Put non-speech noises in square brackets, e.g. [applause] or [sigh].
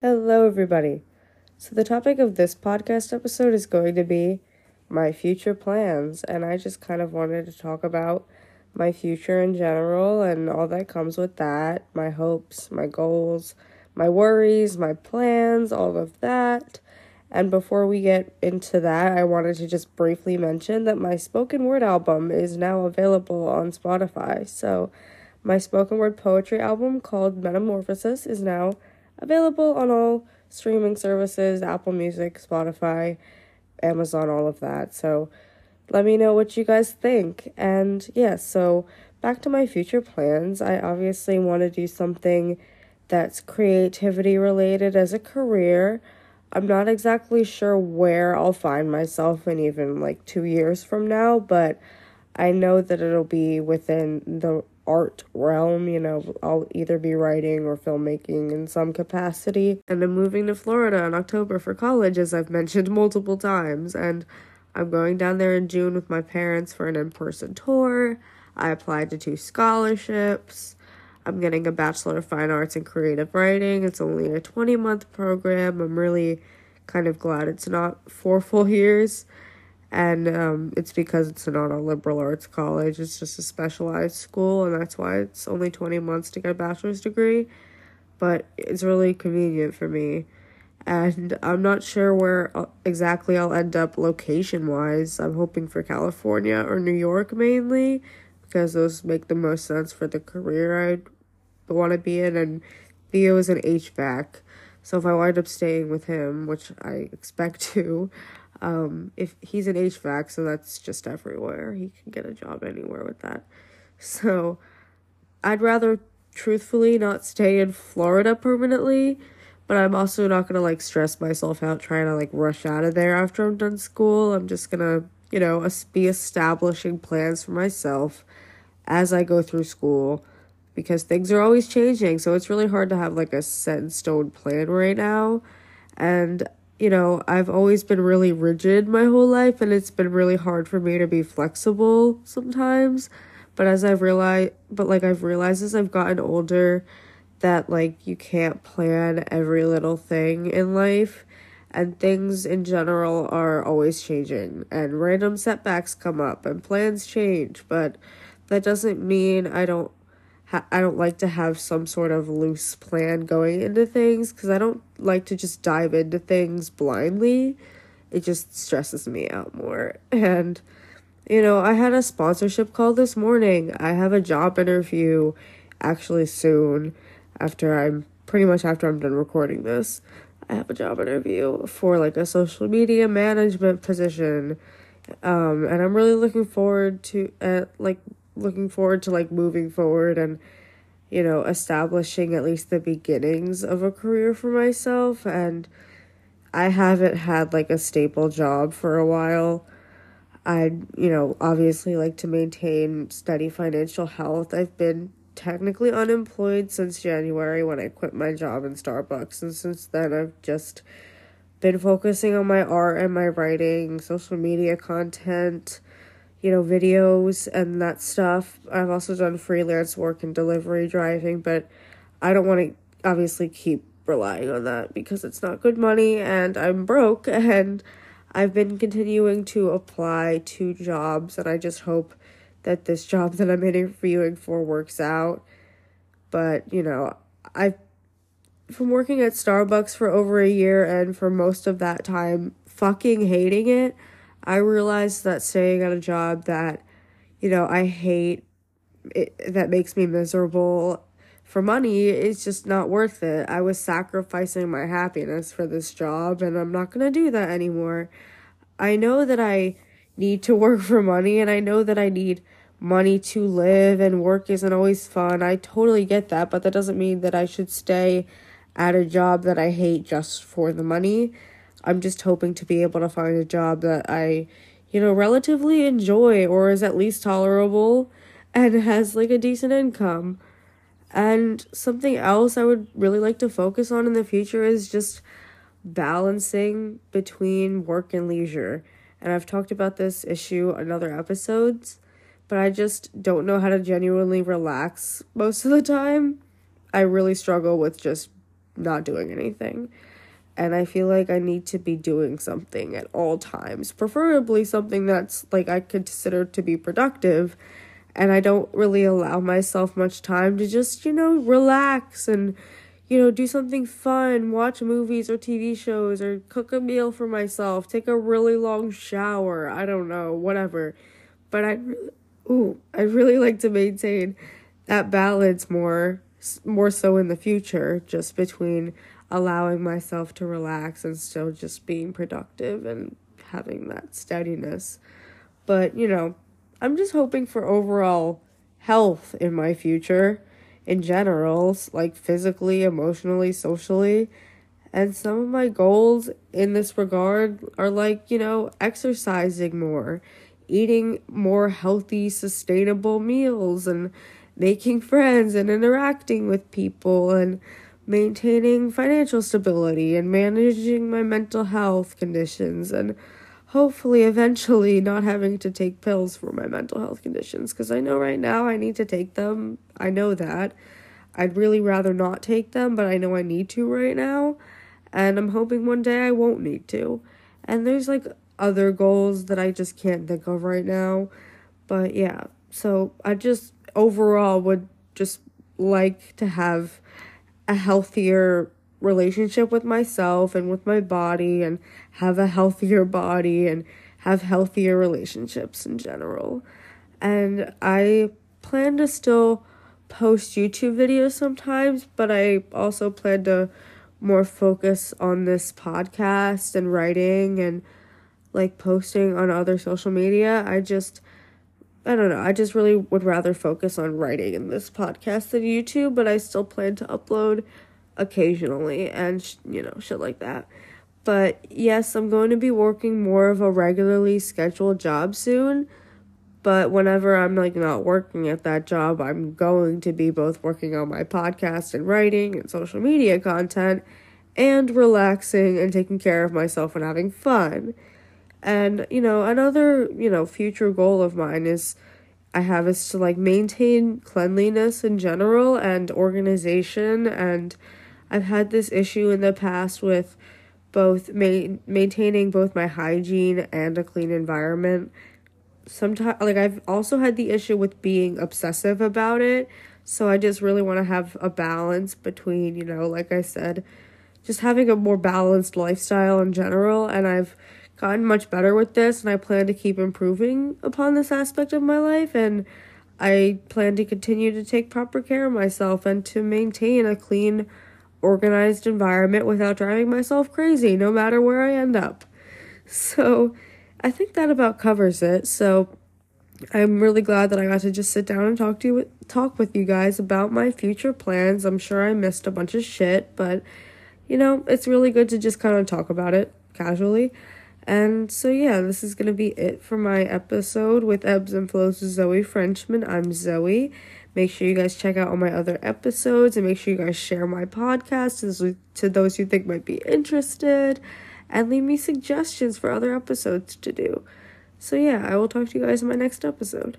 Hello, everybody. So, the topic of this podcast episode is going to be my future plans, and I just kind of wanted to talk about my future in general and all that comes with that my hopes, my goals, my worries, my plans, all of that. And before we get into that, I wanted to just briefly mention that my spoken word album is now available on Spotify. So, my spoken word poetry album called Metamorphosis is now available on all streaming services Apple Music, Spotify, Amazon, all of that. So let me know what you guys think. And yeah, so back to my future plans. I obviously want to do something that's creativity related as a career. I'm not exactly sure where I'll find myself in even like two years from now, but I know that it'll be within the art realm. You know, I'll either be writing or filmmaking in some capacity. And I'm moving to Florida in October for college, as I've [laughs] mentioned multiple times. And I'm going down there in June with my parents for an in person tour. I applied to two scholarships. I'm getting a Bachelor of Fine Arts in Creative Writing. It's only a 20 month program. I'm really kind of glad it's not four full years and um, it's because it's not a liberal arts college. It's just a specialized school and that's why it's only 20 months to get a bachelor's degree. But it's really convenient for me. And i'm not sure where uh, exactly i'll end up location wise i'm hoping for california or new york mainly because those make the most sense for the career i want to be in. And theo is an hvac so if i wind up staying with him which i expect [laughs] to um, if he's an HVAC, so that's just everywhere. He can get a job anywhere with that. So I'd rather truthfully not stay in Florida permanently, but I'm also not gonna like stress myself out trying to like rush out of there after I'm done school. I'm just gonna, you know, be establishing plans for myself as I go through school because things are always changing. So it's really hard to have like a set in stone plan right now. And you know, I've always been really rigid my whole life, and it's been really hard for me to be flexible sometimes. But as I've realized, but like I've realized as I've gotten older, that like you can't plan every little thing in life, and things in general are always changing, and random setbacks come up, and plans change. But that doesn't mean I don't ha- I don't like to have some sort of loose plan going into things because I don't like to just dive into things blindly. It just stresses me out more. [laughs] And, you know, I had a sponsorship call this morning. I have a job interview actually soon after I'm pretty much after I'm done recording this. I have a job interview for like a social media management position. Um, and I'm really looking forward to uh, like looking forward to like moving forward and you know establishing at least the beginnings of a career for myself and I haven't had like a staple job for a while. I you know obviously like to maintain steady financial health. I've been technically unemployed since January when I quit my job in Starbucks and since then I've just been focusing on my art and my writing, social media content, you know, videos and that stuff. I've also done freelance work and delivery driving, but I don't want to obviously keep relying on that because it's not good money and I'm broke [laughs] and I've been continuing to apply to jobs and I just hope that this job [laughs] that I'm interviewing for works out. But, you know, I've from working at Starbucks for over a year and for most of that time fucking hating it. I realized that staying at a job that, you know, I hate, it, that makes me miserable for money is just not worth it. I was sacrificing my happiness for this job, and I'm not to do that anymore. I know that I need to [laughs] work for money, and I know that I need money to live, and work isn't always fun. I totally get that, but that doesn't mean that I should stay at a job that I hate just for the money. I'm just hoping to be able to find a job that I, you know, relatively enjoy or is at least tolerable and has like a decent income. And something else I would really like to focus on in the future is just balancing between work and leisure. And I've talked about this issue in other episodes, but I just don't know how to genuinely relax most of the time. I really struggle with just not doing anything. And I feel like I need to be doing something at all times, preferably something that's like I consider to be productive. And I don't really allow myself much time to just, you know, relax and, you know, do something fun, watch movies or TV shows, or cook a meal for myself, take a really long shower. I don't know, whatever. But I, ooh, I really like to maintain that balance more more so in the future just between allowing myself to relax and still just being productive and having that steadiness. But you know i'm just hoping for overall health in my future in general like physically emotionally socially. And some of my goals in this regard are like you know exercising more eating more healthy sustainable meals and making friends and interacting with people and maintaining financial stability and managing my mental health conditions and hopefully eventually not having to take pills for my mental health conditions because I know right now I need to take them. I know that. I'd really rather not take them, but I know I need to right now. And I'm hoping one day I won't need to. And there's like other goals that I just can't think of right now. But yeah, so I just overall would just like to have a healthier relationship with myself and with my body and have a healthier body and have healthier relationships in general. And I plan to still post YouTube videos sometimes, but I also plan to more focus on this podcast and writing and like posting on other social media. I just I don't know. I just really would rather focus on writing in this podcast than YouTube, but I still plan to upload occasionally and, sh- you know, shit like that. But yes, I'm going to be working more of a regularly scheduled job soon. But whenever I'm like not working at that job, I'm going to be both working on my podcast and writing and social media content and relaxing and taking care of myself and having fun. And, you know, another, you know, future goal of mine is I have is to like maintain cleanliness in general and organization. And I've had this issue in the past with both ma- maintaining both my hygiene and a clean environment. Sometimes, like, I've also had the issue with being obsessive about it. So I just really want to have a balance between, you know, like I said, just having a more balanced lifestyle in general. And I've gotten much better with this and I plan to keep improving upon this aspect of my life and I plan to continue to take proper care of myself and to maintain a clean, organized environment without driving myself crazy no matter where I end up. So, I think that about covers it. So, I'm really glad that I got to just sit down and talk to you talk with you guys about my future plans. I'm sure I missed a bunch of shit, but you know, it's really good to just kind of talk about it casually. And so, yeah, this is going to be it for my episode with Ebbs and Flows with Zoe Frenchman. I'm Zoe. Make sure you guys check out all my other episodes and make sure you guys share my podcast to, to those you think might be interested and leave me suggestions for other episodes to do. So, yeah, I will talk to you guys in my next episode.